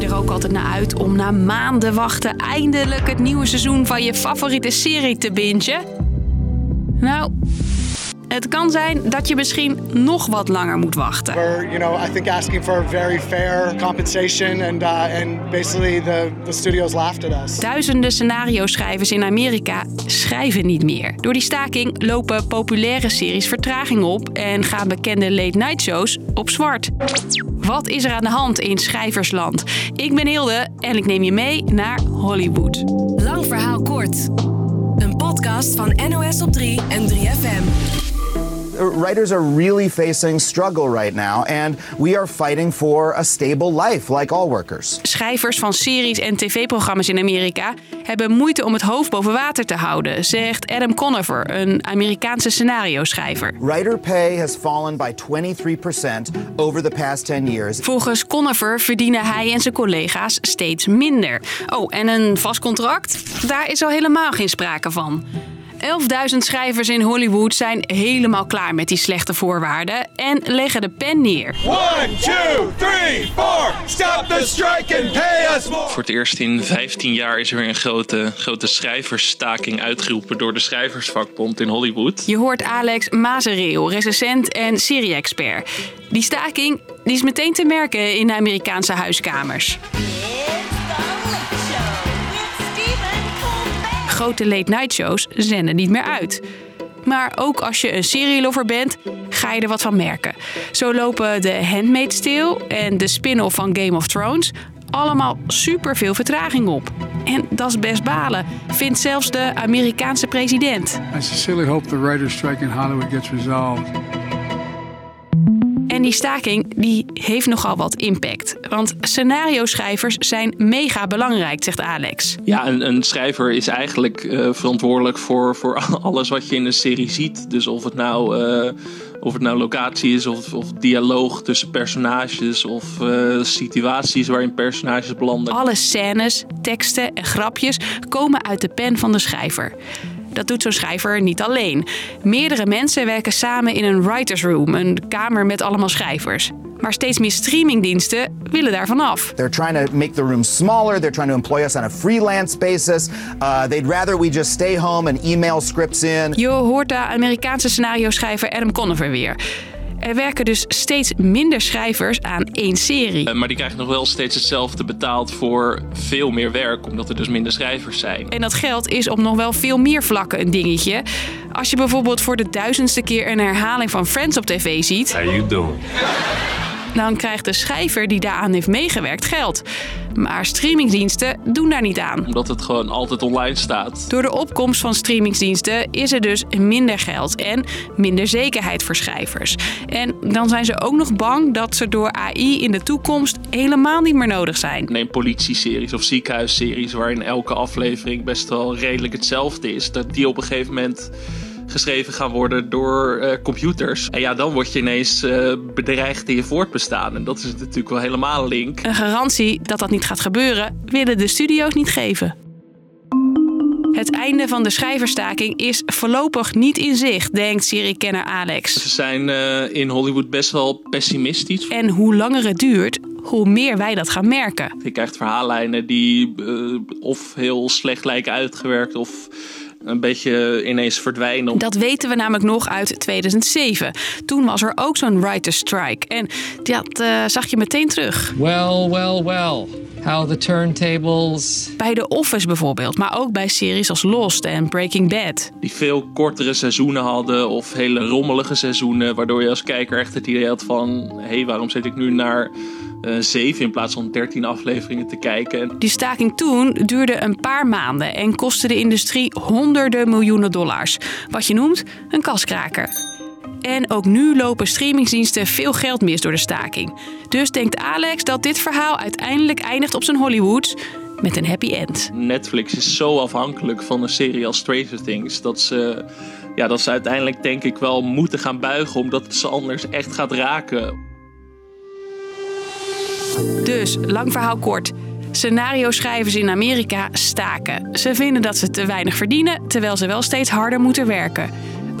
je er ook altijd naar uit om na maanden wachten eindelijk het nieuwe seizoen van je favoriete serie te bingen? Nou, het kan zijn dat je misschien nog wat langer moet wachten. We're, you know, I think asking for very fair compensation, and uh, and basically the the studios laughed at us. Duizenden scenario-schrijvers in Amerika schrijven niet meer. Door die staking lopen populaire series vertraging op en gaan bekende late-night shows op zwart. Wat is er aan de hand in schrijversland? Ik ben Hilde en ik neem je mee naar Hollywood. Lang verhaal kort. Een podcast van NOS op 3 en 3FM. Writers are really facing struggle right now, and we are fighting for a stable life like all workers. Schrijvers van series en tv-programma's in Amerika hebben moeite om het hoofd boven water te houden, zegt Adam Conover, een Amerikaanse scenario-schrijver. Writer pay has fallen by 23% over the past 10 years. Volgens Conover verdienen hij en zijn collega's steeds minder. Oh, en een vast contract? Daar is al helemaal geen sprake van. 11.000 schrijvers in Hollywood zijn helemaal klaar met die slechte voorwaarden en leggen de pen neer. One, two, three, four. Stop the strike and pay us more. Voor het eerst in 15 jaar is er weer een grote, grote schrijversstaking uitgeroepen door de schrijversvakbond in Hollywood. Je hoort Alex Mazereel, recensent en serie-expert. Die staking die is meteen te merken in de Amerikaanse huiskamers. Grote late-night shows zenden niet meer uit. Maar ook als je een serielover bent, ga je er wat van merken. Zo lopen The Handmaid's Tale en de spin-off van Game of Thrones allemaal superveel vertraging op. En dat is best balen, vindt zelfs de Amerikaanse president. I sincerely hope the writer's strike in Hollywood gets resolved. En die staking die heeft nogal wat impact. Want scenario-schrijvers zijn mega belangrijk, zegt Alex. Ja, een, een schrijver is eigenlijk eh, verantwoordelijk voor, voor alles wat je in een serie ziet. Dus of het nou, eh, of het nou locatie is, of, of dialoog tussen personages, of eh, situaties waarin personages belanden. Alle scènes, teksten en grapjes komen uit de pen van de schrijver. Dat doet zo'n schrijver niet alleen. Meerdere mensen werken samen in een writers room, een kamer met allemaal schrijvers. Maar steeds meer streamingdiensten willen daarvan af. They're trying to make the room smaller. They're trying to employ us on a freelance basis. Uh, they'd rather we just stay home and email scripts in. Je hoort de Amerikaanse scenario-schrijver Adam Conover weer. Er werken dus steeds minder schrijvers aan één serie. Eh, Maar die krijgen nog wel steeds hetzelfde betaald voor veel meer werk, omdat er dus minder schrijvers zijn. En dat geld is op nog wel veel meer vlakken een dingetje. Als je bijvoorbeeld voor de duizendste keer een herhaling van Friends op tv ziet, How you doing? Dan krijgt de schrijver die daaraan heeft meegewerkt geld. Maar streamingdiensten doen daar niet aan. Omdat het gewoon altijd online staat. Door de opkomst van streamingsdiensten is er dus minder geld en minder zekerheid voor schrijvers. En dan zijn ze ook nog bang dat ze door AI in de toekomst helemaal niet meer nodig zijn. Neem politieseries of ziekenhuisseries waarin elke aflevering best wel redelijk hetzelfde is. Dat die op een gegeven moment geschreven gaan worden door eh, computers. En ja, dan word je ineens eh, bedreigd in je voortbestaan. En dat is natuurlijk wel helemaal link. Een garantie dat dat niet gaat gebeuren, willen de studio's niet geven. Het einde van de schrijverstaking is voorlopig niet in zicht, denkt seriekenner Alex. Ze zijn eh, in Hollywood best wel pessimistisch. En hoe langer het duurt, hoe meer wij dat gaan merken. Je krijgt verhaallijnen die of heel slecht lijken uitgewerkt of een beetje ineens verdwijnen. Dat weten we namelijk nog uit 2007. Toen was er ook zo'n writer's strike. En dat eh, zag je meteen terug. Well, well, well. How the turntables. Bij The Office bijvoorbeeld, maar ook bij series als Lost en Breaking Bad. Die veel kortere seizoenen hadden of hele rommelige seizoenen. Waardoor je als kijker echt het idee had van... hé, hey, waarom zit ik nu naar eh, zeven in plaats van 13 afleveringen te kijken? En Die staking toen duurde een paar maanden en kostte de industrie honderden miljoenen dollars. Wat je noemt een kaskraker. En ook nu lopen streamingsdiensten veel geld mis door de staking. Dus denkt Alex dat dit verhaal uiteindelijk eindigt op zijn Hollywoods met een happy end. Netflix is zo afhankelijk van een serie als Stranger Things... dat ze, ja, dat ze uiteindelijk denk ik wel moeten gaan buigen... omdat het ze anders echt gaat raken. Dus, lang verhaal kort. Scenario-schrijvers in Amerika staken. Ze vinden dat ze te weinig verdienen, terwijl ze wel steeds harder moeten werken.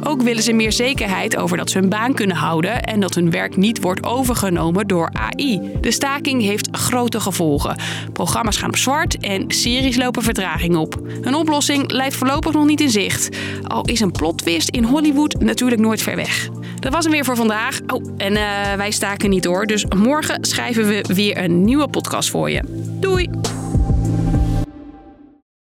Ook willen ze meer zekerheid over dat ze hun baan kunnen houden en dat hun werk niet wordt overgenomen door AI. De staking heeft grote gevolgen. Programma's gaan op zwart en series lopen vertraging op. Een oplossing lijkt voorlopig nog niet in zicht. Al is een plot twist in Hollywood natuurlijk nooit ver weg. Dat was hem weer voor vandaag. Oh, en uh, wij staken niet door. Dus morgen schrijven we weer een nieuwe podcast voor je. Doei!